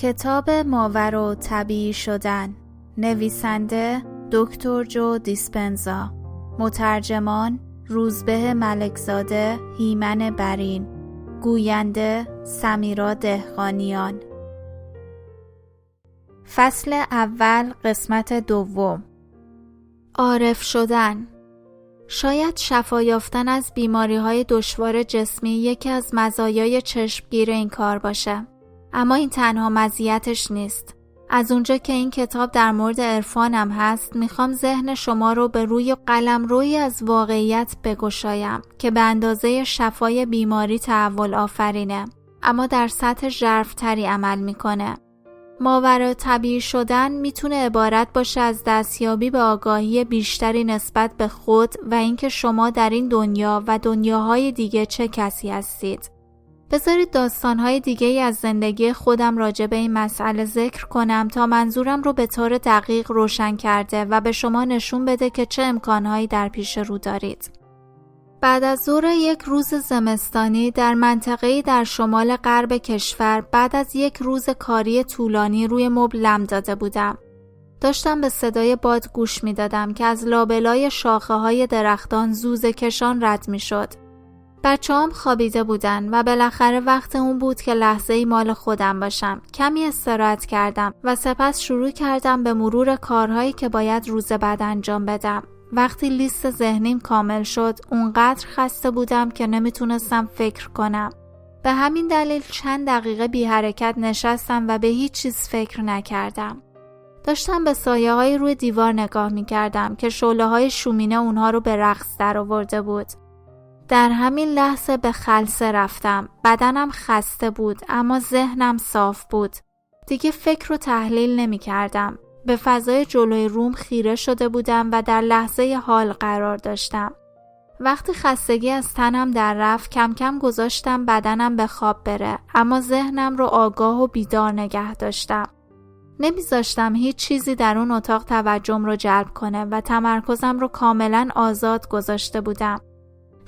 کتاب ماور و طبیعی شدن. نویسنده دکتر جو دیسپنزا. مترجمان روزبه ملکزاده هیمن برین. گوینده سمیرا دهقانیان. فصل اول قسمت دوم. عارف شدن. شاید شفا یافتن از بیماری های دشوار جسمی یکی از مزایای چشمگیر این کار باشه. اما این تنها مزیتش نیست از اونجا که این کتاب در مورد عرفانم هست می‌خوام ذهن شما رو به روی قلم روی از واقعیت بگشایم که به اندازه شفای بیماری تحول آفرینه اما در سطح ژرفتری عمل می‌کنه ماورا طبیعی شدن می‌تونه عبارت باشه از دستیابی به آگاهی بیشتری نسبت به خود و اینکه شما در این دنیا و دنیاهای دیگه چه کسی هستید. بذارید داستانهای دیگه ای از زندگی خودم راجع به این مسئله ذکر کنم تا منظورم رو به طور دقیق روشن کرده و به شما نشون بده که چه امکانهایی در پیش رو دارید. بعد از ظهر یک روز زمستانی در منطقه‌ای در شمال غرب کشور بعد از یک روز کاری طولانی روی مبل لم داده بودم. داشتم به صدای باد گوش می دادم که از لابلای شاخه های درختان زوزه کشان رد می شد. بچه هم خوابیده بودن و بالاخره وقت اون بود که لحظه ای مال خودم باشم. کمی استراحت کردم و سپس شروع کردم به مرور کارهایی که باید روز بعد انجام بدم. وقتی لیست ذهنیم کامل شد اونقدر خسته بودم که نمی‌تونستم فکر کنم. به همین دلیل چند دقیقه بی حرکت نشستم و به هیچ چیز فکر نکردم. داشتم به سایه های روی دیوار نگاه می کردم که شوله های شومینه اونها رو به رقص در آورده بود. در همین لحظه به خلصه رفتم. بدنم خسته بود اما ذهنم صاف بود. دیگه فکر رو تحلیل نمی کردم. به فضای جلوی روم خیره شده بودم و در لحظه حال قرار داشتم. وقتی خستگی از تنم در رفت کم کم گذاشتم بدنم به خواب بره اما ذهنم رو آگاه و بیدار نگه داشتم. نمیذاشتم هیچ چیزی در اون اتاق توجهم رو جلب کنه و تمرکزم رو کاملا آزاد گذاشته بودم.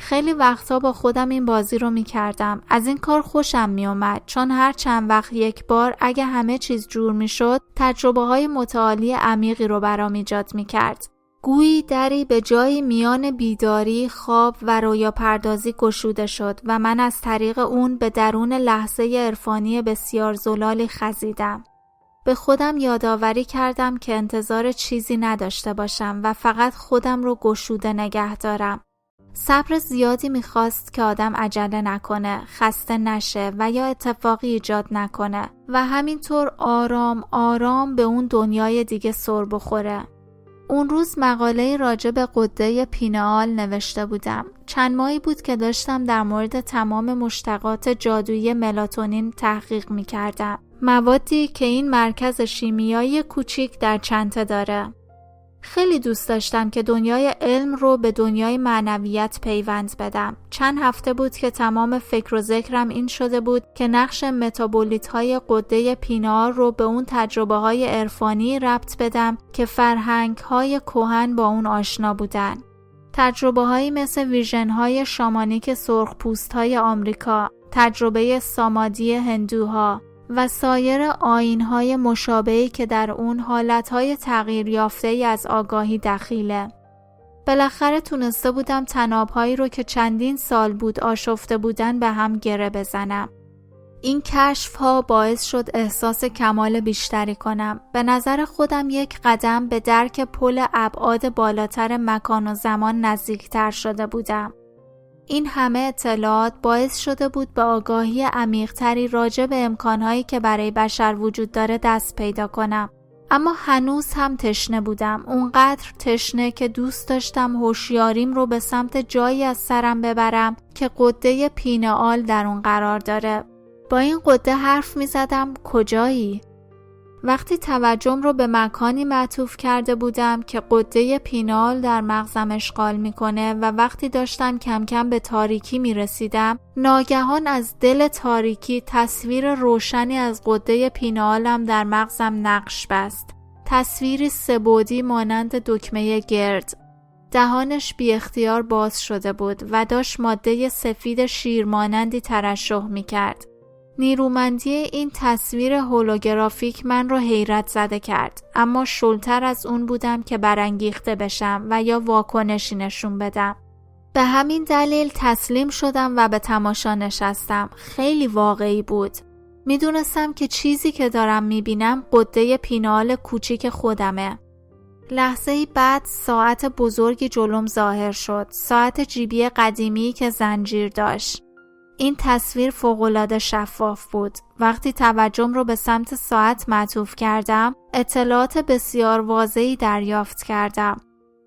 خیلی وقتا با خودم این بازی رو می کردم. از این کار خوشم می اومد چون هر چند وقت یک بار اگه همه چیز جور می شد تجربه های متعالی عمیقی رو برام ایجاد می کرد. گویی دری به جای میان بیداری، خواب و رویا پردازی گشوده شد و من از طریق اون به درون لحظه عرفانی بسیار زلالی خزیدم. به خودم یادآوری کردم که انتظار چیزی نداشته باشم و فقط خودم رو گشوده نگه دارم. صبر زیادی می‌خواست که آدم عجله نکنه، خسته نشه و یا اتفاقی ایجاد نکنه و همینطور آرام آرام به اون دنیای دیگه سر بخوره. اون روز مقاله راجع به قده پینال نوشته بودم. چند ماهی بود که داشتم در مورد تمام مشتقات جادویی ملاتونین تحقیق می کردم. موادی که این مرکز شیمیایی کوچیک در چنته داره. خیلی دوست داشتم که دنیای علم رو به دنیای معنویت پیوند بدم. چند هفته بود که تمام فکر و ذکرم این شده بود که نقش متابولیت های قده پینار رو به اون تجربه های عرفانی ربط بدم که فرهنگ های کوهن با اون آشنا بودن. تجربه هایی مثل ویژن های شامانیک سرخ پوست های آمریکا، تجربه سامادی هندوها، و سایر آینهای مشابهی که در اون حالتهای تغییر یافته ای از آگاهی دخیله. بالاخره تونسته بودم تنابهایی رو که چندین سال بود آشفته بودن به هم گره بزنم. این کشف ها باعث شد احساس کمال بیشتری کنم. به نظر خودم یک قدم به درک پل ابعاد بالاتر مکان و زمان نزدیکتر شده بودم. این همه اطلاعات باعث شده بود به آگاهی عمیقتری راجع به امکانهایی که برای بشر وجود داره دست پیدا کنم. اما هنوز هم تشنه بودم اونقدر تشنه که دوست داشتم هوشیاریم رو به سمت جایی از سرم ببرم که قده پینه آل در اون قرار داره با این قده حرف می زدم کجایی؟ وقتی توجهم رو به مکانی معطوف کرده بودم که قده پینال در مغزم اشغال می‌کنه و وقتی داشتم کم کم به تاریکی می رسیدم ناگهان از دل تاریکی تصویر روشنی از قده پینالم در مغزم نقش بست تصویری سبودی مانند دکمه گرد دهانش بی اختیار باز شده بود و داشت ماده سفید شیرمانندی ترشح می کرد. نیرومندی این تصویر هولوگرافیک من رو حیرت زده کرد. اما شلتر از اون بودم که برانگیخته بشم و یا واکنشی نشون بدم. به همین دلیل تسلیم شدم و به تماشا نشستم. خیلی واقعی بود. می‌دونستم که چیزی که دارم می‌بینم قده پینال کوچیک خودمه. لحظه بعد ساعت بزرگی جلوم ظاهر شد. ساعت جیبی قدیمی که زنجیر داشت. این تصویر فوقالعاده شفاف بود. وقتی توجهم رو به سمت ساعت معطوف کردم اطلاعات بسیار واضحی دریافت کردم.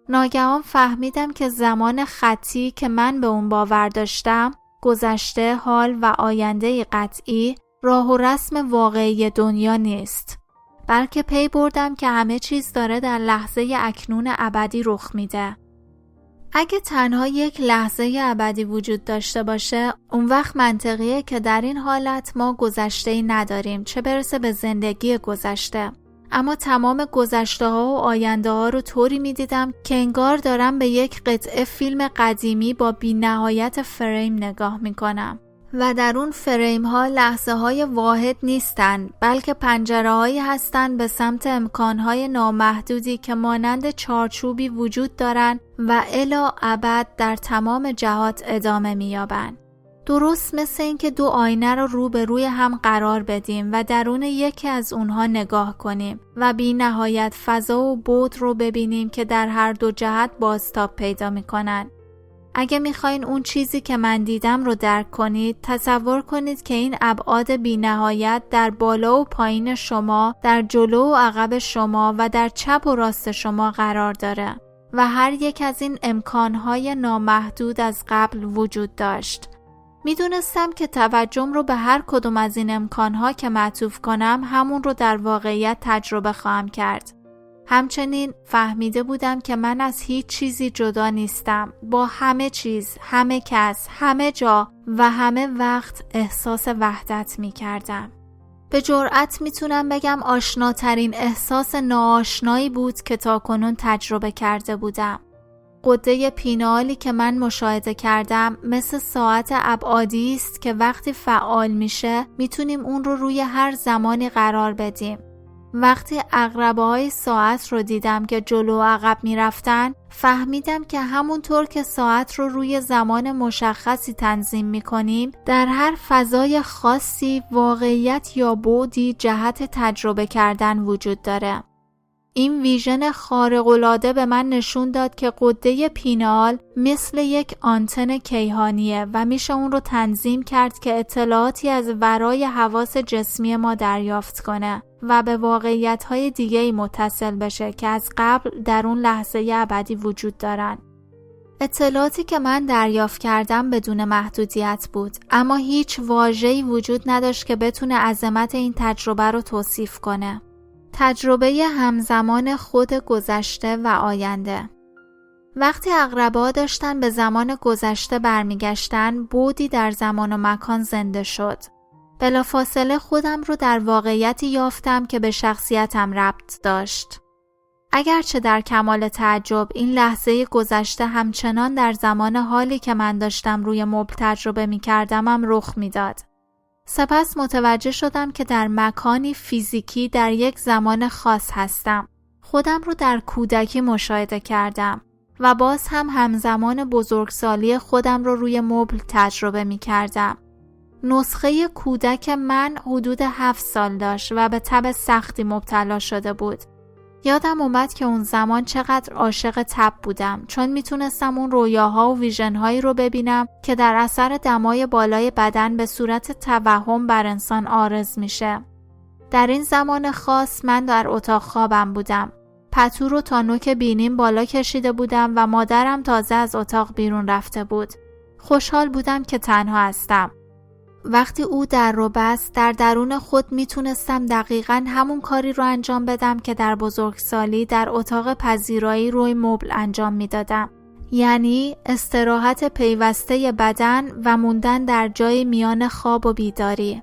ناگهان فهمیدم که زمان خطی که من به اون باور داشتم گذشته حال و آینده قطعی راه و رسم واقعی دنیا نیست. بلکه پی بردم که همه چیز داره در لحظه اکنون ابدی رخ میده. اگه تنها یک لحظه ابدی وجود داشته باشه اون وقت منطقیه که در این حالت ما گذشته ای نداریم چه برسه به زندگی گذشته اما تمام گذشته ها و آینده ها رو طوری می دیدم که انگار دارم به یک قطعه فیلم قدیمی با بی نهایت فریم نگاه می کنم. و در اون فریم ها لحظه های واحد نیستند بلکه پنجره هایی هستند به سمت امکان های نامحدودی که مانند چارچوبی وجود دارند و الا ابد در تمام جهات ادامه میابند. درست مثل اینکه دو آینه رو رو به روی هم قرار بدیم و درون یکی از اونها نگاه کنیم و بی نهایت فضا و بود رو ببینیم که در هر دو جهت بازتاب پیدا می‌کنند. اگه می‌خواین اون چیزی که من دیدم رو درک کنید تصور کنید که این ابعاد بی نهایت در بالا و پایین شما در جلو و عقب شما و در چپ و راست شما قرار داره و هر یک از این امکانهای نامحدود از قبل وجود داشت. می‌دونستم که توجهم رو به هر کدوم از این امکانها که معطوف کنم همون رو در واقعیت تجربه خواهم کرد. همچنین فهمیده بودم که من از هیچ چیزی جدا نیستم با همه چیز، همه کس، همه جا و همه وقت احساس وحدت می کردم. به جرأت می‌تونم بگم آشناترین احساس ناآشنایی بود که تاکنون تجربه کرده بودم. قده پینالی که من مشاهده کردم مثل ساعت ابعادی است که وقتی فعال میشه می‌تونیم اون رو روی هر زمانی قرار بدیم. وقتی اقربه های ساعت رو دیدم که جلو و عقب می‌رفتن فهمیدم که همونطور که ساعت رو روی زمان مشخصی تنظیم می کنیم در هر فضای خاصی واقعیت یا بودی جهت تجربه کردن وجود داره. این ویژن خارق‌العاده به من نشون داد که قده پینال مثل یک آنتن کیهانیه و میشه اون رو تنظیم کرد که اطلاعاتی از ورای حواس جسمی ما دریافت کنه و به واقعیت های دیگه متصل بشه که از قبل در اون لحظه ابدی وجود دارن. اطلاعاتی که من دریافت کردم بدون محدودیت بود اما هیچ واژه‌ای وجود نداشت که بتونه عظمت این تجربه رو توصیف کنه. تجربه همزمان خود گذشته و آینده. وقتی اقربا داشتن به زمان گذشته برمیگشتن بودی در زمان و مکان زنده شد. بلافاصله خودم رو در واقعیتی یافتم که به شخصیتم ربط داشت. اگرچه در کمال تعجب این لحظه گذشته همچنان در زمان حالی که من داشتم روی مبل تجربه می کردمم رخ می‌داد. سپس متوجه شدم که در مکانی فیزیکی در یک زمان خاص هستم. خودم رو در کودکی مشاهده کردم و باز هم همزمان بزرگسالی خودم رو روی مبل تجربه می کردم. نسخه کودک من حدود هفت سال داشت و به تب سختی مبتلا شده بود. یادم اومد که اون زمان چقدر عاشق تب بودم چون می‌تونستم اون رویاها و ویژنهایی رو ببینم که در اثر دمای بالای بدن به صورت توهم بر انسان آرز میشه. در این زمان خاص من در اتاق خوابم بودم. پتو رو تا نوک بینیم بالا کشیده بودم و مادرم تازه از اتاق بیرون رفته بود. خوشحال بودم که تنها هستم. وقتی او در رو بست در درون خود می‌تونستم دقیقا همون کاری رو انجام بدم که در بزرگسالی در اتاق پذیرایی روی مبل انجام می‌دادم. یعنی استراحت پیوسته بدن و موندن در جای میان خواب و بیداری.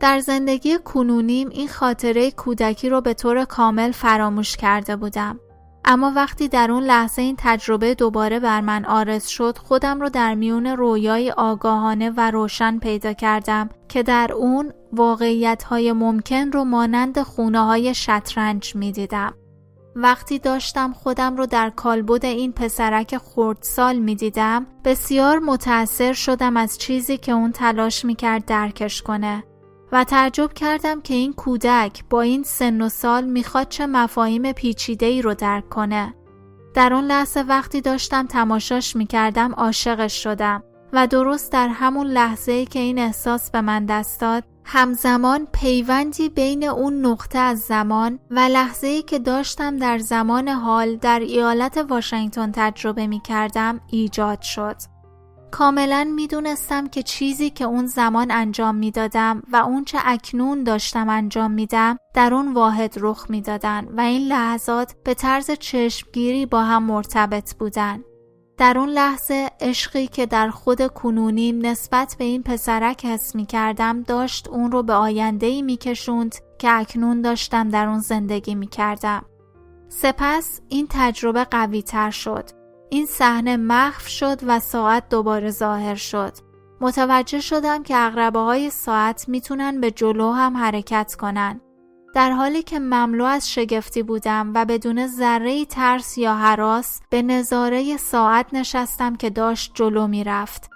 در زندگی کنونیم این خاطره کودکی رو به طور کامل فراموش کرده بودم. اما وقتی در اون لحظه این تجربه دوباره بر من آرز شد خودم رو در میون رویای آگاهانه و روشن پیدا کردم که در اون واقعیت های ممکن رو مانند خونه های شطرنج می دیدم. وقتی داشتم خودم رو در کالبد این پسرک خردسال می دیدم بسیار متأثر شدم از چیزی که اون تلاش می کرد درکش کنه و تعجب کردم که این کودک با این سن و سال می‌خواد چه مفاهیم پیچیده ای رو درک کنه. در اون لحظه وقتی داشتم تماشاش می‌کردم عاشقش شدم و درست در همون لحظه ای که این احساس به من دست داد همزمان پیوندی بین اون نقطه از زمان و لحظه ای که داشتم در زمان حال در ایالت واشنگتن تجربه می کردم ایجاد شد. کاملا می‌دونستم که چیزی که اون زمان انجام می‌دادم و اون چه اکنون داشتم انجام میدم در اون واحد رخ می‌دادن و این لحظات به طرز چشمگیری با هم مرتبط بودن. در اون لحظه عشقی که در خود کنونیم نسبت به این پسرک حس می کردم داشت اون رو به آینده ای می کشوند که اکنون داشتم در اون زندگی می کردم. سپس این تجربه قوی تر شد این صحنه محو شد و ساعت دوباره ظاهر شد. متوجه شدم که اغربه های ساعت می‌تونن به جلو هم حرکت کنن. در حالی که مملو از شگفتی بودم و بدون ذره ترس یا حراس به نظاره ساعت نشستم که داشت جلو می‌رفت.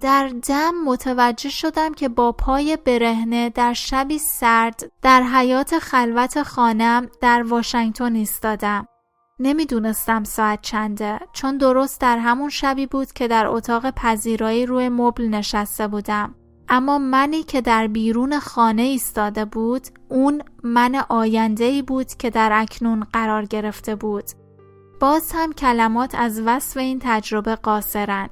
در دم متوجه شدم که با پای برهنه در شبی سرد در حیات خلوت خانم در واشنگتن ایستادم. نمی‌دونستم ساعت چنده چون درست در همون شبی بود که در اتاق پذیرایی روی مبل نشسته بودم. اما منی که در بیرون خانه ایستاده بود اون من آینده ای بود که در اکنون قرار گرفته بود. باز هم کلمات از وصف این تجربه قاصرن.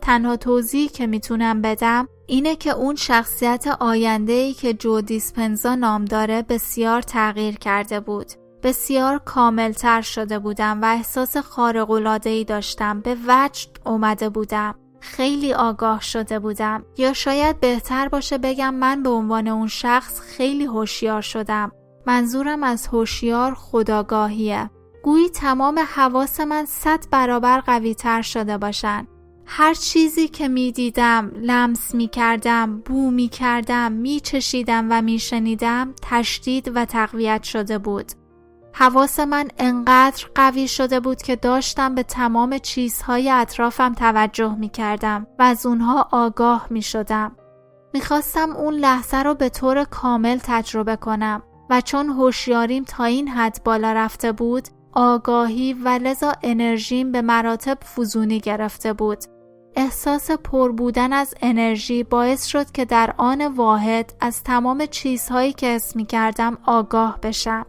تنها توضیحی که می‌تونم بدم اینه که اون شخصیت آینده ای که جو دیسپنزا نام داره بسیار تغییر کرده بود. بسیار کاملتر شده بودم و احساس ای داشتم به وجد اومده بودم. خیلی آگاه شده بودم. یا شاید بهتر باشه بگم من به عنوان اون شخص خیلی هوشیار شدم. منظورم از هوشیار خداگاهیه. گویی تمام حواس من صد برابر قوی تر شده باشن. هر چیزی که می دیدم، لمس می کردم، بو می کردم، می چشیدم و می شنیدم تشدید و تقویت شده بود. حواس من انقدر قوی شده بود که داشتم به تمام چیزهای اطرافم توجه می کردم و از اونها آگاه می شدم. می خواستم اون لحظه رو به طور کامل تجربه کنم و چون هوشیاریم تا این حد بالا رفته بود آگاهی و لذا انرژیم به مراتب فزونی گرفته بود. احساس پر بودن از انرژی باعث شد که در آن واحد از تمام چیزهایی که اسم می کردم آگاه بشم.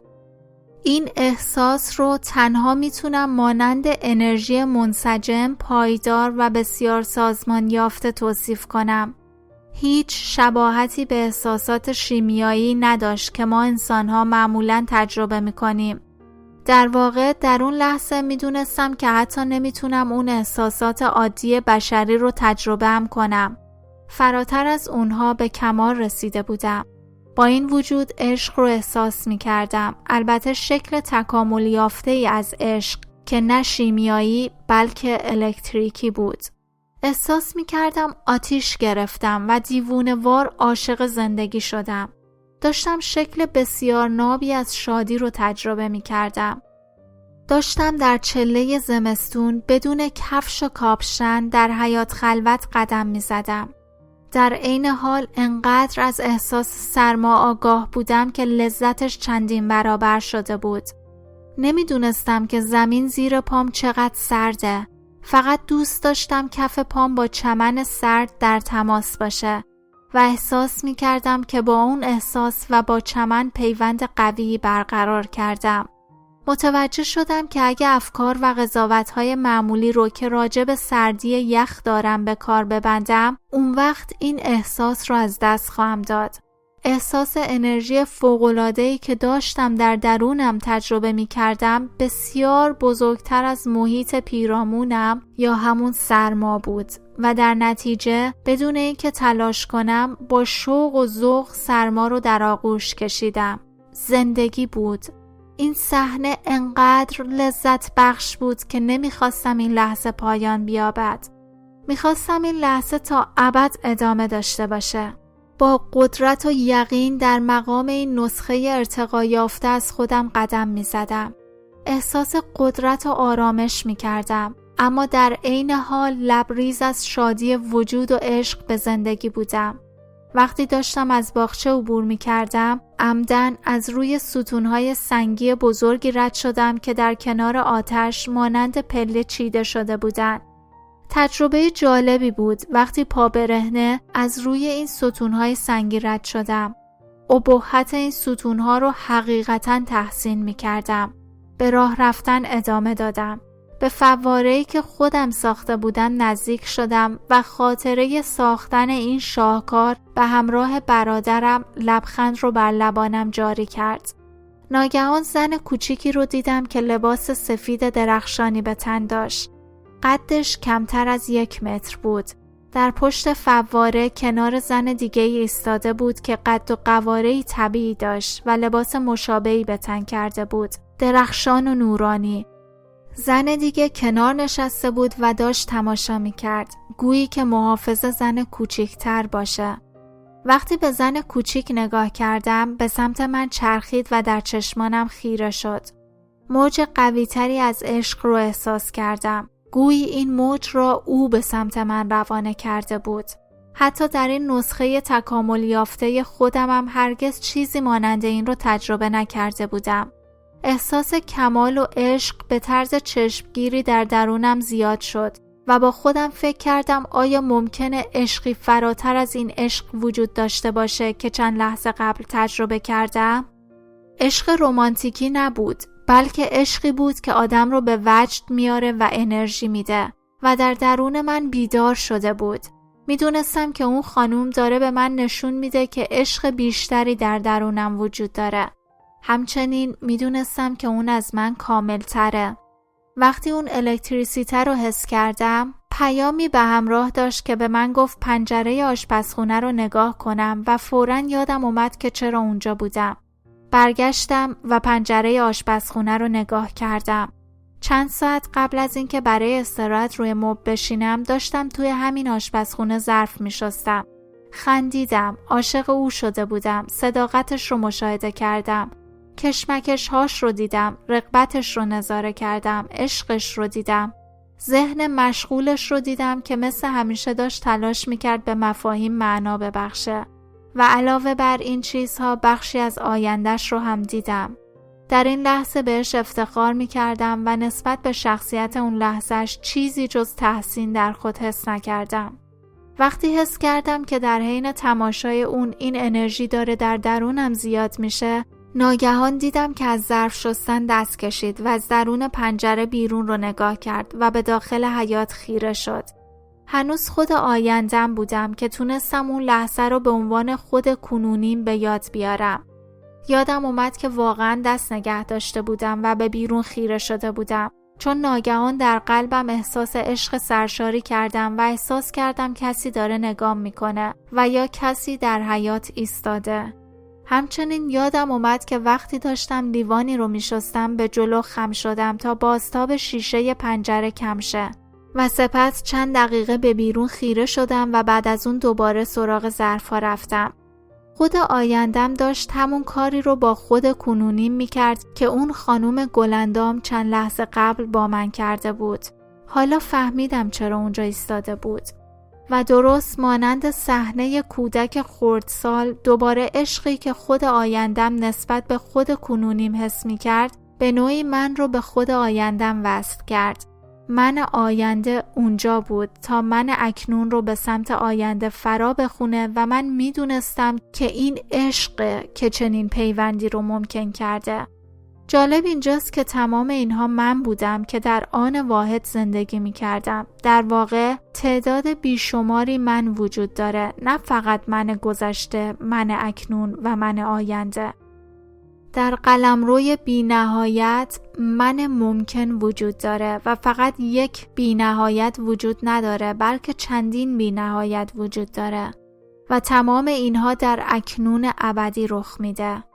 این احساس رو تنها می‌تونم مانند انرژی منسجم، پایدار و بسیار سازمان یافته توصیف کنم. هیچ شباهتی به احساسات شیمیایی نداشت که ما انسانها معمولا تجربه می‌کنیم. در واقع در اون لحظه می‌دونستم که حتی نمی‌تونم اون احساسات عادی بشری رو تجربه هم کنم. فراتر از اونها به کمال رسیده بودم. با این وجود عشق رو احساس می کردم. البته شکل تکامل یافته ای از عشق که نه شیمیایی بلکه الکتریکی بود. احساس می کردم آتیش گرفتم و دیوونوار عاشق زندگی شدم. داشتم شکل بسیار نابی از شادی رو تجربه می کردم. داشتم در چله زمستون بدون کفش و کاپشن در حیات خلوت قدم می زدم. در عین حال انقدر از احساس سرما آگاه بودم که لذتش چندین برابر شده بود. نمی‌دونستم که زمین زیر پام چقدر سرده. فقط دوست داشتم کف پام با چمن سرد در تماس باشه و احساس می کردم که با اون احساس و با چمن پیوند قوی برقرار کردم. متوجه شدم که اگه افکار و قضاوتهای معمولی رو که راجع به سردی یخ دارم به کار ببندم اون وقت این احساس رو از دست خواهم داد. احساس انرژی فوقلادهی که داشتم در درونم تجربه می کردم بسیار بزرگتر از محیط پیرامونم یا همون سرما بود و در نتیجه بدون اینکه تلاش کنم با شوق و ذوق سرما رو در آغوش کشیدم. زندگی بود این صحنه انقدر لذت بخش بود که نمی‌خواستم این لحظه پایان بیابد. می‌خواستم این لحظه تا ابد ادامه داشته باشه. با قدرت و یقین در مقام این نسخه ارتقا یافته از خودم قدم می‌زدم. احساس قدرت و آرامش می‌کردم. اما در عین حال لبریز از شادی وجود و عشق به زندگی بودم. وقتی داشتم از باغچه عبور می کردم عمدن از روی ستونهای سنگی بزرگی رد شدم که در کنار آتش مانند پله چیده شده بودند. تجربه جالبی بود وقتی پا برهنه از روی این ستونهای سنگی رد شدم. ابهت این ستونها رو حقیقتا تحسین می کردم. به راه رفتن ادامه دادم. به فوارهی که خودم ساخته بودم نزدیک شدم و خاطره ساختن این شاهکار به همراه برادرم لبخند رو بر لبانم جاری کرد. ناگهان زن کوچیکی رو دیدم که لباس سفید درخشانی به تن داشت. قدش کمتر از یک متر بود. در پشت فواره کنار زن دیگه ایستاده بود که قد و قواره طبیعی داشت و لباس مشابهی به تن کرده بود. درخشان و نورانی زن دیگه کنار نشسته بود و داشت تماشا می کرد. گویی که محافظ زن کوچیکتر باشه. وقتی به زن کوچیک نگاه کردم به سمت من چرخید و در چشمانم خیره شد. موج قویتری از عشق رو احساس کردم. گویی این موج را او به سمت من روانه کرده بود. حتی در این نسخه تکامل یافته خودمم هرگز چیزی مانند این رو تجربه نکرده بودم. احساس کمال و عشق به طرز چشمگیری در درونم زیاد شد و با خودم فکر کردم آیا ممکنه عشقی فراتر از این عشق وجود داشته باشه که چند لحظه قبل تجربه کردم؟ عشق رمانتیکی نبود بلکه عشقی بود که آدم رو به وجد میاره و انرژی میده و در درون من بیدار شده بود می‌دونستم که اون خانوم داره به من نشون میده که عشق بیشتری در درونم وجود داره همچنین می‌دونستم که اون از من کامل تره. وقتی اون الکتریسیته رو حس کردم پیامی به همراه داشت که به من گفت پنجره آشپزخونه رو نگاه کنم و فورا یادم اومد که چرا اونجا بودم. برگشتم و پنجره آشپزخونه رو نگاه کردم. چند ساعت قبل از اینکه برای استراحت روی مب بشینم داشتم توی همین آشپزخونه ظرف می شستم. خندیدم، عاشق او شده بودم، صداقتش رو مشاهده کردم. کشمکش هاش رو دیدم رقبتش رو نظاره کردم عشقش رو دیدم. ذهن مشغولش رو دیدم که مثل همیشه داشت تلاش می‌کرد به مفاهیم معنا ببخشه. و علاوه بر این چیزها بخشی از آیندهش رو هم دیدم. در این لحظه بهش افتخار می کردم و نسبت به شخصیت اون لحظهش چیزی جز تحسین در خود حس نکردم. وقتی حس کردم که در حین تماشای اون این انرژی داره در درونم زیاد میشه ناگهان دیدم که از ظرف شستن دست کشید و از درون پنجره بیرون رو نگاه کرد و به داخل حیات خیره شد. هنوز خود آیندم بودم که تونستم اون لحظه رو به عنوان خود کنونیم به یاد بیارم. یادم اومد که واقعا دست نگه داشته بودم و به بیرون خیره شده بودم چون ناگهان در قلبم احساس عشق سرشاری کردم و احساس کردم کسی داره نگام می‌کنه و یا کسی در حیات ایستاده. همچنین یادم اومد که وقتی داشتم لیوانی رو میشستم به جلو خم شدم تا باستاب شیشه پنجره کم شه و سپس چند دقیقه به بیرون خیره شدم و بعد از اون دوباره سراغ ظرفها رفتم. خود آیندم داشت همون کاری رو با خود کنونیم می‌کرد که اون خانوم گلندام چند لحظه قبل با من کرده بود. حالا فهمیدم چرا اونجا ایستاده بود. و درست مانند صحنه کودک خردسال دوباره عشقی که خود آیندم نسبت به خود کنونیم حس می کرد به نوعی من رو به خود آیندم وصل کرد. من آینده اونجا بود تا من اکنون رو به سمت آینده فرا بخونه و من می‌دونستم که این عشق که چنین پیوندی رو ممکن کرده. جالب اینجاست که تمام اینها من بودم که در آن واحد زندگی می کردم. در واقع تعداد بیشماری من وجود داره نه فقط من گذشته، من اکنون و من آینده. در قلمروی بینهایت من ممکن وجود داره و فقط یک بینهایت وجود نداره بلکه چندین بینهایت وجود داره و تمام اینها در اکنون ابدی رخ میده.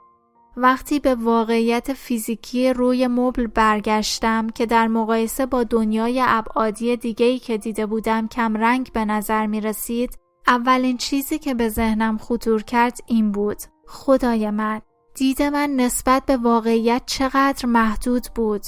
وقتی به واقعیت فیزیکی روی مبل برگشتم که در مقایسه با دنیای ابعادی دیگهی که دیده بودم کم رنگ به نظر می رسید اولین چیزی که به ذهنم خطور کرد این بود. خدای من دید من نسبت به واقعیت چقدر محدود بود.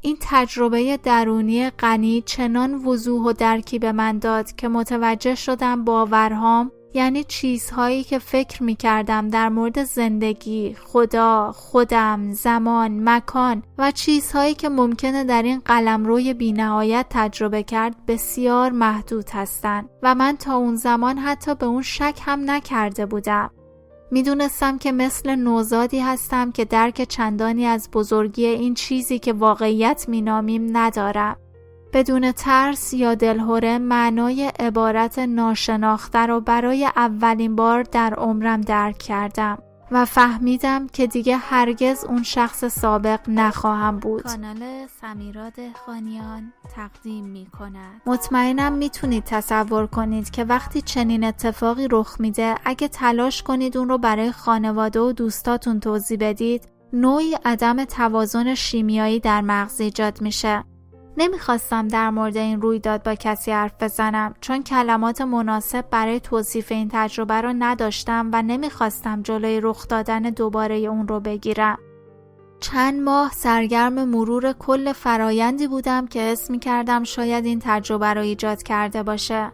این تجربه درونی غنی چنان وضوح و درکی به من داد که متوجه شدم باورهام یعنی چیزهایی که فکر می کردم در مورد زندگی، خدا، خودم، زمان، مکان و چیزهایی که ممکنه در این قلم روی بینهایت تجربه کرد بسیار محدود هستند و من تا اون زمان حتی به اون شک هم نکرده بودم. می‌دونستم که مثل نوزادی هستم که درک چندانی از بزرگی این چیزی که واقعیت مینامیم ندارم. بدون ترس یا دلهوره معنای عبارت ناشناخته رو برای اولین بار در عمرم درک کردم و فهمیدم که دیگه هرگز اون شخص سابق نخواهم بود. کانال سمیراد خانیان تقدیم می کند. مطمئنم می‌تونید تصور کنید که وقتی چنین اتفاقی رخ میده اگه تلاش کنید اون رو برای خانواده و دوستاتون توضیح بدید نوعی عدم توازن شیمیایی در مغز ایجاد میشه. نمی‌خواستم در مورد این رویداد با کسی حرف بزنم چون کلمات مناسب برای توصیف این تجربه رو نداشتم و نمی‌خواستم جلوی رخ دادن دوباره اون رو بگیرم. چند ماه سرگرم مرور کل فرایندی بودم که اسم می کردم شاید این تجربه رو ایجاد کرده باشه.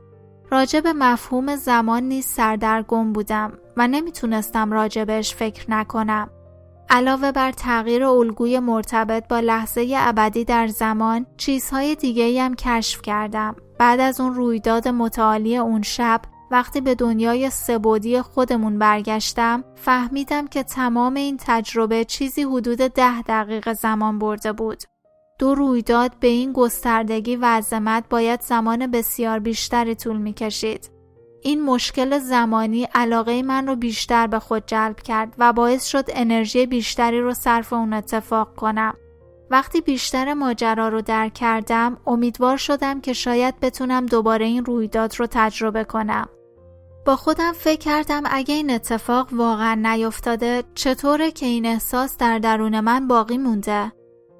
راجع به مفهوم زمان نیز سردرگم بودم و نمی‌تونستم راجبش فکر نکنم. علاوه بر تغییر الگوی مرتبط با لحظه ابدی در زمان چیزهای دیگه هم کشف کردم بعد از اون رویداد متعالی اون شب وقتی به دنیای سبودی خودمون برگشتم فهمیدم که تمام این تجربه چیزی حدود ده دقیقه زمان برده بود دو رویداد به این گستردگی و عظمت باید زمان بسیار بیشتری طول می کشید. این مشکل زمانی علاقه من رو بیشتر به خود جلب کرد و باعث شد انرژی بیشتری رو صرف اون اتفاق کنم. وقتی بیشتر ماجرا رو درک کردم امیدوار شدم که شاید بتونم دوباره این رویداد رو تجربه کنم. با خودم فکر کردم اگه این اتفاق واقعا نیفتاده چطوره که این احساس در درون من باقی مونده؟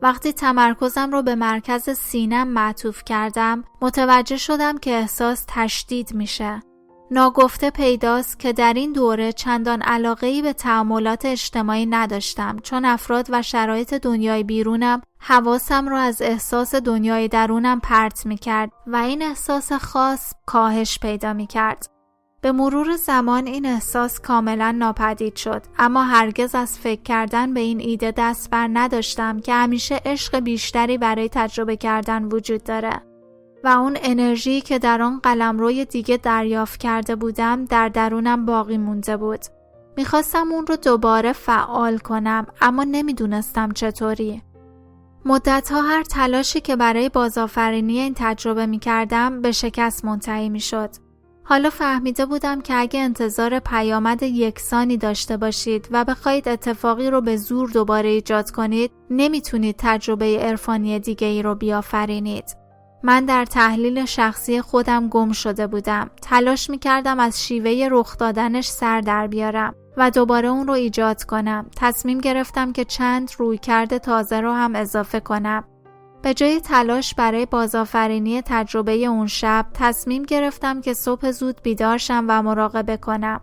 وقتی تمرکزم رو به مرکز سینم معطوف کردم متوجه شدم که احساس تشدید میشه. ناگفته پیداست که در این دوره چندان علاقه به تعاملات اجتماعی نداشتم چون افراد و شرایط دنیای بیرونم حواسم را از احساس دنیای درونم پرت می کرد و این احساس خاص کاهش پیدا می کرد. به مرور زمان این احساس کاملا ناپدید شد اما هرگز از فکر کردن به این ایده دست بر نداشتم که همیشه عشق بیشتری برای تجربه کردن وجود داره. و اون انرژی که در آن قلمروی دیگه دریافت کرده بودم در درونم باقی مونده بود. می‌خواستم اون رو دوباره فعال کنم اما نمی‌دونستم چطوری. مدتها هر تلاشی که برای بازآفرینی این تجربه می‌کردم به شکست منتهی می‌شد. حالا فهمیده بودم که اگه انتظار پیامد یکسانی داشته باشید و بخواهید اتفاقی رو به زور دوباره ایجاد کنید نمی‌تونید تجربه عرفانی دیگه ای رو بیافرینید. من در تحلیل شخصی خودم گم شده بودم. تلاش می کردم از شیوه رخ دادنش سر در بیارم و دوباره اون رو ایجاد کنم. تصمیم گرفتم که چند روی کرده تازه رو هم اضافه کنم. به جای تلاش برای بازآفرینی تجربه اون شب تصمیم گرفتم که صبح زود بیدار شم و مراقبه کنم.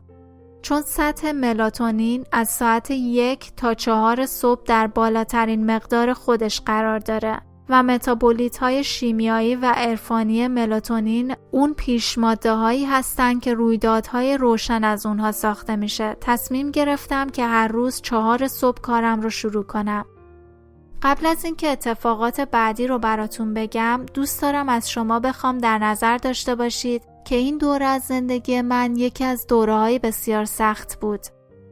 چون سطح ملاتونین از ساعت یک تا چهار صبح در بالاترین مقدار خودش قرار داره. و متابولیت های شیمیایی و عرفانی ملاتونین اون پیشماده هایی هستن که رویدادهای روشن از اونها ساخته میشه. تصمیم گرفتم که هر روز چهار صبح کارم رو شروع کنم. قبل از اینکه اتفاقات بعدی رو براتون بگم دوست دارم از شما بخوام در نظر داشته باشید که این دوره از زندگی من یکی از دوره های بسیار سخت بود.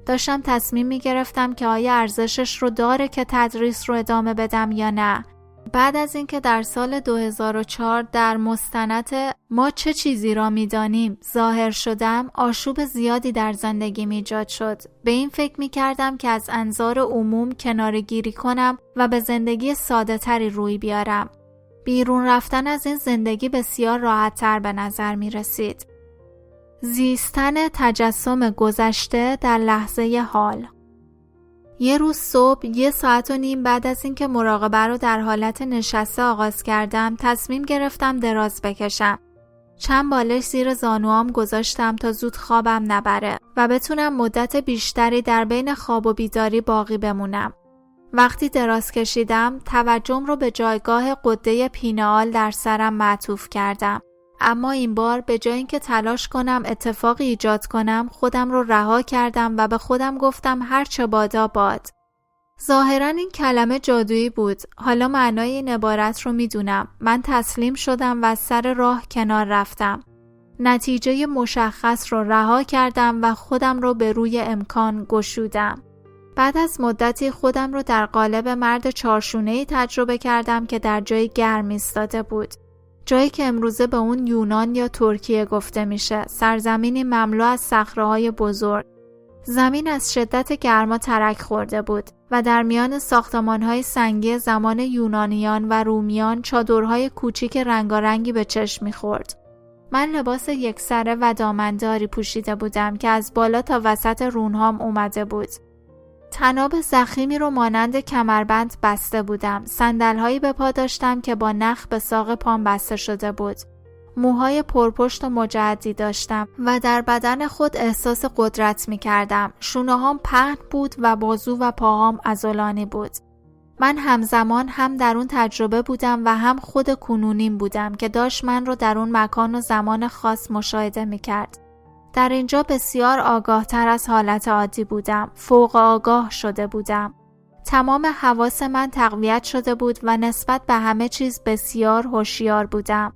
داشتم تصمیم می گرفتم که آیا ارزشش رو داره که تدریس رو ادامه بدم یا نه. بعد از اینکه در سال 2004 در مستند ما چه چیزی را می‌دانیم؟ ظاهر شدم آشوب زیادی در زندگی ایجاد شد. به این فکر می کردم که از انظار عموم کنار گیری کنم و به زندگی ساده تری روی بیارم. بیرون رفتن از این زندگی بسیار راحت تر به نظر می رسید زیستن تجسم گذشته در لحظه حال. یه روز صبح یه ساعت و نیم بعد از اینکه مراقبه رو در حالت نشسته آغاز کردم تصمیم گرفتم دراز بکشم. چند بالش زیر زانوام گذاشتم تا زود خوابم نبره و بتونم مدت بیشتری در بین خواب و بیداری باقی بمونم. وقتی دراز کشیدم توجهم رو به جایگاه قده پینال در سرم معطوف کردم. اما این بار به جای اینکه تلاش کنم اتفاقی ایجاد کنم خودم رو رها کردم و به خودم گفتم هر چه بادا باد. ظاهرا این کلمه جادویی بود. حالا معنای این عبارت رو می‌دونم. من تسلیم شدم و سر راه کنار رفتم. نتیجه مشخص رو رها کردم و خودم رو به روی امکان گشودم. بعد از مدتی خودم رو در قالب مرد چارشونهی تجربه کردم که در جای گرم ایستاده بود. جایی که امروزه به اون یونان یا ترکیه گفته میشه سرزمینی مملو از صخره‌های بزرگ زمین از شدت گرما ترک خورده بود و در میان ساختمانهای سنگی زمان یونانیان و رومیان چادرهای کوچیک رنگارنگی به چشم می‌خورد. من لباس یکسره و دامنداری پوشیده بودم که از بالا تا وسط رونهام اومده بود. تناب زخیمی رو مانند کمربند بسته بودم. سندلهایی به پا داشتم که با نخ به ساق پام بسته شده بود. موهای پرپشت و مجدی داشتم و در بدن خود احساس قدرت می کردم. شونه هم پهن بود و بازو و پاهام ازولانی بود. من همزمان هم در اون تجربه بودم و هم خود کنونیم بودم که داشت من رو در اون مکان و زمان خاص مشاهده می کرد. در اینجا بسیار آگاه تر از حالت عادی بودم. فوق آگاه شده بودم. تمام حواس من تقویت شده بود و نسبت به همه چیز بسیار هوشیار بودم.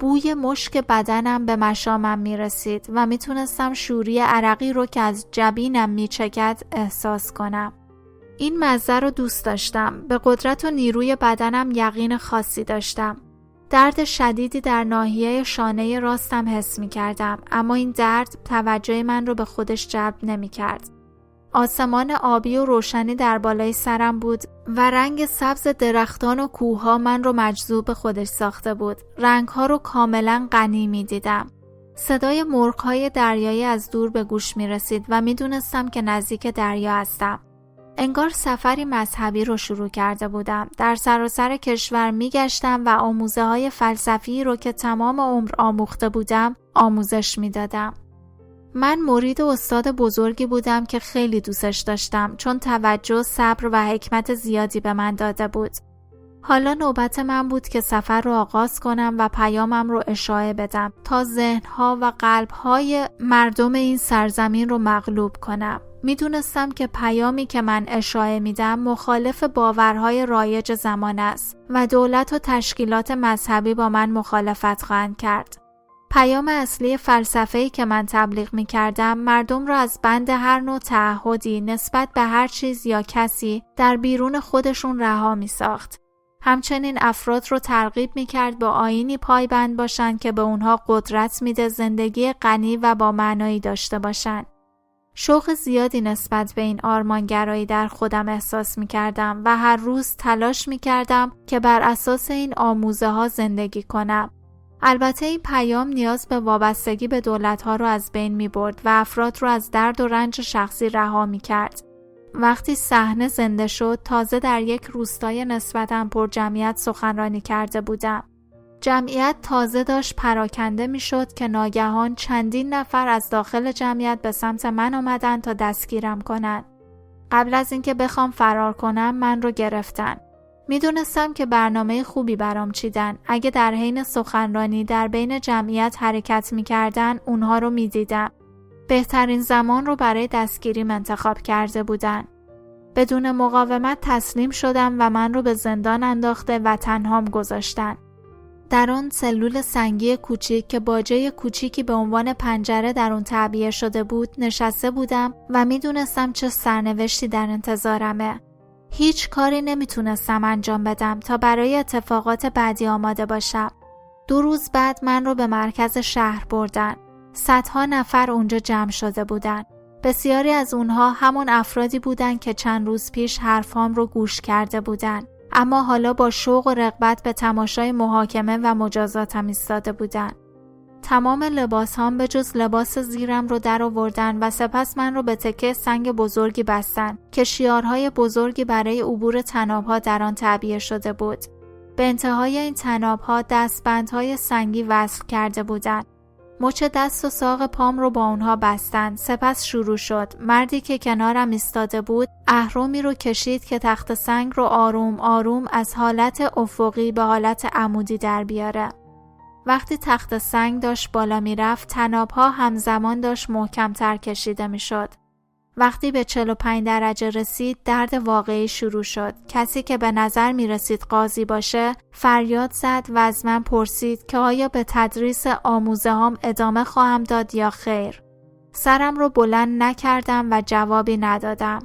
بوی مشک بدنم به مشامم می رسید و می‌تونستم شوری عرقی رو که از جبینم می چکد احساس کنم. این مزه رو دوست داشتم. به قدرت و نیروی بدنم یقین خاصی داشتم. درد شدیدی در ناحیه شانه راستم حس می کردم اما این درد توجه من رو به خودش جلب نمی کرد. آسمان آبی و روشنی در بالای سرم بود و رنگ سبز درختان و کوهها من رو مجذوب خودش ساخته بود. رنگها رو کاملا غنی می دیدم. صدای مرغهای دریایی از دور به گوش می رسید و می دونستم که نزدیک دریا هستم. انگار سفری مذهبی رو شروع کرده بودم. در سراسر کشور می گشتم و آموزه های فلسفی رو که تمام عمر آموخته بودم آموزش می دادم. من مرید استاد بزرگی بودم که خیلی دوستش داشتم چون توجه، صبر و حکمت زیادی به من داده بود. حالا نوبت من بود که سفر رو آغاز کنم و پیامم رو اشاعه بدم تا ذهنها و قلبهای مردم این سرزمین رو مغلوب کنم. می‌دونستم که پیامی که من اشاعه میدم مخالف باورهای رایج زمان است و دولت و تشکیلات مذهبی با من مخالفت خواهند کرد. پیام اصلی فلسفه‌ای که من تبلیغ می کردم مردم را از بند هر نوع تعهدی نسبت به هر چیز یا کسی در بیرون خودشون رها می ساخت. همچنین افراد رو ترغیب می کرد با آینی پایبند باشند که به اونها قدرت میده زندگی غنی و با معنایی داشته باشند. شوق زیادی نسبت به این آرمانگرایی در خودم احساس می کردم و هر روز تلاش می کردم که بر اساس این آموزه ها زندگی کنم. البته این پیام نیاز به وابستگی به دولت ها رو از بین می برد و افراد رو از درد و رنج شخصی رها می کرد. وقتی صحنه زنده شد تازه در یک روستای نسبتا پر جمعیت سخنرانی کرده بودم. جمعیت تازه داشت پراکنده می‌شد که ناگهان چندین نفر از داخل جمعیت به سمت من آمدن تا دستگیرم کنند. قبل از اینکه بخوام فرار کنم من رو گرفتن. می‌دونستم که برنامه خوبی برام چیدن. اگه در حین سخنرانی در بین جمعیت حرکت می‌کردن اونها رو می‌دیدم. بهترین زمان رو برای دستگیریم انتخاب کرده بودن. بدون مقاومت تسلیم شدم و من رو به زندان انداخته و تنهام گذاشتن. در آن سلول سنگی کوچیک که باجه کوچیکی به عنوان پنجره در اون تعبیه شده بود نشسته بودم و می‌دونستم چه سرنوشتی در انتظارمه. هیچ کاری نمی‌تونستم انجام بدم تا برای اتفاقات بعدی آماده باشم. دو روز بعد من رو به مرکز شهر بردن. صدها نفر اونجا جمع شده بودن. بسیاری از اونها همون افرادی بودند که چند روز پیش حرفام رو گوش کرده بودند. اما حالا با شوق و رغبت به تماشای محاکمه و مجازاتم ایستاده بودند. تمام لباس هم به جز لباس زیرم رو در آوردن و سپس من رو به تکه سنگ بزرگی بستن که شیارهای بزرگی برای عبور تنابها در آن تعبیه شده بود. به انتهای این تنابها دستبندهای سنگی وصل کرده بودند. مچ دست و ساق پام رو با اونها بستند. سپس شروع شد. مردی که کنارم ایستاده بود اهرومی رو کشید که تخت سنگ رو آروم آروم از حالت افقی به حالت عمودی در بیاره. وقتی تخت سنگ داشت بالا می‌رفت تنابها همزمان داشت محکمتر کشیده می‌شد. وقتی به 45 درجه رسید درد واقعی شروع شد. کسی که به نظر می رسید قاضی باشه فریاد زد و از من پرسید که آیا به تدریس آموزه هم ادامه خواهم داد یا خیر. سرم رو بلند نکردم و جوابی ندادم.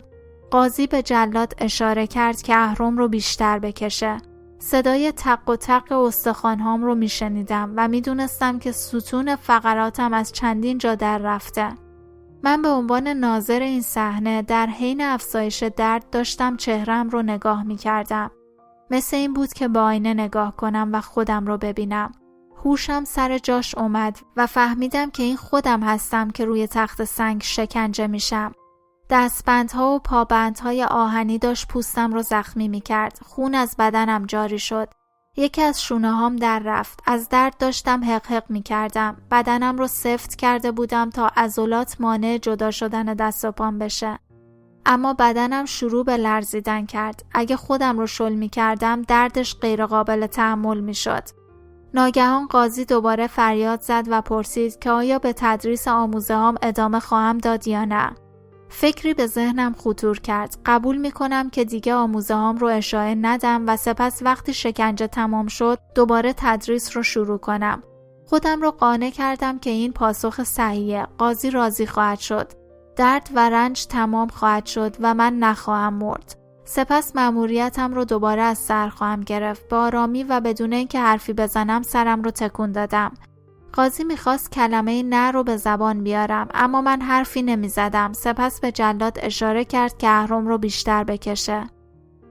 قاضی به جلاد اشاره کرد که اهرم رو بیشتر بکشه. صدای تق و تق استخوانهام رو میشنیدم و می‌دونستم که ستون فقراتم از چندین جا در رفته. من به عنوان ناظر این صحنه در حین افزایش درد داشتم چهرم رو نگاه می کردم. مثل این بود که با آینه نگاه کنم و خودم رو ببینم. هوشم سر جاش اومد و فهمیدم که این خودم هستم که روی تخت سنگ شکنجه میشم. دستبندها و پابندهای آهنی داشت پوستم رو زخمی می کرد. خون از بدنم جاری شد. یکی از شونه هام در رفت. از درد داشتم حق حق می کردم. بدنم رو سفت کرده بودم تا عضلات مانع جدا شدن دست و پام بشه. اما بدنم شروع به لرزیدن کرد. اگه خودم رو شل می کردم دردش غیرقابل تحمل می شد. ناگهان قاضی دوباره فریاد زد و پرسید که آیا به تدریس آموزه هام ادامه خواهم داد یا نه. فکری به ذهنم خطور کرد. قبول می کنم که دیگه آموزه هام رو اشاره ندم و سپس وقتی شکنجه تمام شد دوباره تدریس رو شروع کنم. خودم رو قانع کردم که این پاسخ صحیحه. قاضی راضی خواهد شد. درد و رنج تمام خواهد شد و من نخواهم مرد. سپس مأموریتم رو دوباره از سر خواهم گرفت. با آرامی و بدون اینکه حرفی بزنم سرم رو تکون دادم. قاضی می‌خواست کلمه نه رو به زبان بیارم اما من حرفی نمی‌زدم. سپس به جلاد اشاره کرد که اهرم رو بیشتر بکشه.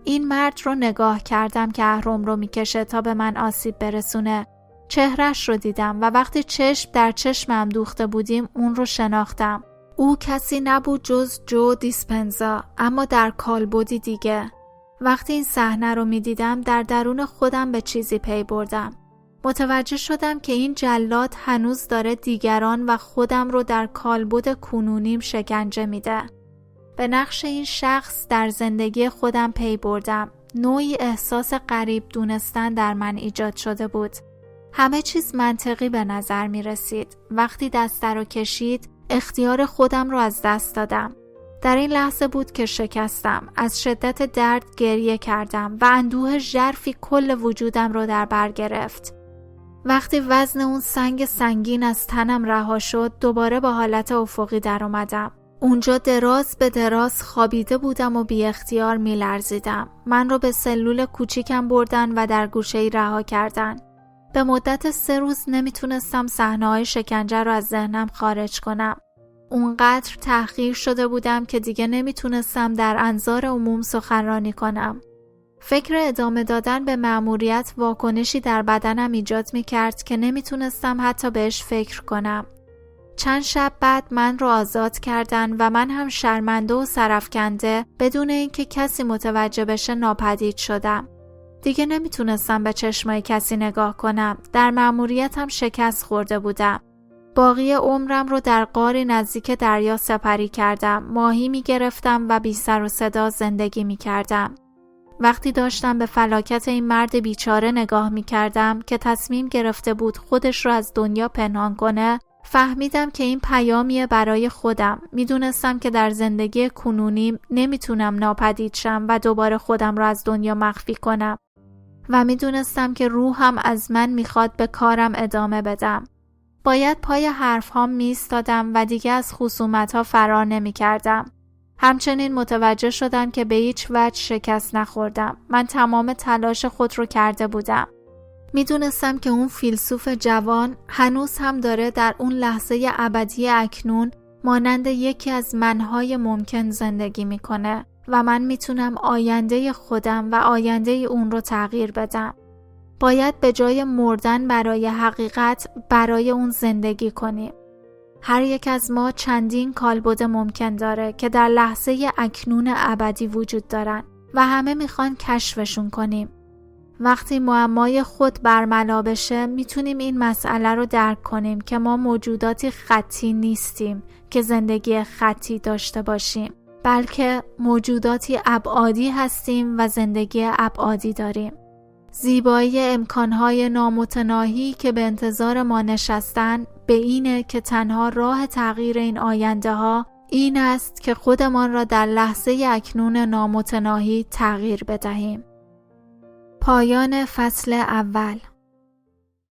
این مرد رو نگاه کردم که اهرم رو می‌کشه تا به من آسیب برسونه. چهرش رو دیدم و وقتی چشم در چشمم دوخته بودیم اون رو شناختم. او کسی نبود جز جو دیسپنزا اما در کالبودی دیگه. وقتی این صحنه رو می‌دیدم در درون خودم به چیزی پی بردم. متوجه شدم که این جلاد هنوز داره دیگران و خودم رو در کالبد کنونیم شکنجه میده. به نقش این شخص در زندگی خودم پی بردم. نوعی احساس قریب دونستن در من ایجاد شده بود. همه چیز منطقی به نظر می رسید. وقتی دست رو کشید اختیار خودم رو از دست دادم. در این لحظه بود که شکستم. از شدت درد گریه کردم و اندوه ژرفی کل وجودم رو در بر گرفت. وقتی وزن اون سنگ سنگین از تنم رها شد دوباره با حالت افقی در اومدم. اونجا دراز به دراز خوابیده بودم و بی اختیار می لرزیدم. من رو به سلول کوچیکم بردن و در گوشه ای رها کردن. به مدت سه روز نمی‌تونستم صحنه های شکنجه رو از ذهنم خارج کنم. اونقدر تحقیر شده بودم که دیگه نمی‌تونستم در انظار عموم سخنرانی کنم. فکر ادامه دادن به مأموریت واکنشی در بدنم ایجاد می کرد که نمی‌تونستم حتی بهش فکر کنم. چند شب بعد من رو آزاد کردن و من هم شرمنده و سرفکنده بدون اینکه کسی متوجه بشه ناپدید شدم. دیگه نمی‌تونستم به چشمای کسی نگاه کنم. در مأموریتم شکست خورده بودم. باقی عمرم رو در قاری نزدیک دریا سپری کردم. ماهی می گرفتم و بی سر و صدا زندگی می کردم. وقتی داشتم به فلاکت این مرد بیچاره نگاه می کردم که تصمیم گرفته بود خودش رو از دنیا پنهان کنه فهمیدم که این پیامیه برای خودم. می‌دونستم که در زندگی کنونیم نمی‌تونم ناپدید شم و دوباره خودم رو از دنیا مخفی کنم. و می‌دونستم که روحم از من می‌خواد به کارم ادامه بدم. باید پای حرف ها میستادم و دیگه از خصومت ها فرار نمی کردم. همچنین متوجه شدم که به هیچ وجه شکست نخوردم. من تمام تلاش خود رو کرده بودم. می‌دونستم که اون فیلسوف جوان هنوز هم داره در اون لحظه ابدی اکنون مانند یکی از منهای ممکن زندگی می‌کنه و من می‌تونم آینده خودم و آینده اون رو تغییر بدم. باید به جای مردن برای حقیقت برای اون زندگی کنیم. هر یک از ما چندین کالبد ممکن داره که در لحظه اکنون ابدی وجود دارن و همه می‌خوان کشفشون کنیم. وقتی معمای خود برملا بشه می‌تونیم این مسئله رو درک کنیم که ما موجوداتی خطی نیستیم که زندگی خطی داشته باشیم بلکه موجوداتی ابعادی هستیم و زندگی ابعادی داریم زیبایی امکانهای نامتناهی که به انتظار ما نشستن به اینه که تنها راه تغییر این آینده ها این است که خودمان را در لحظه اکنون نامتناهی تغییر بدهیم. پایان فصل اول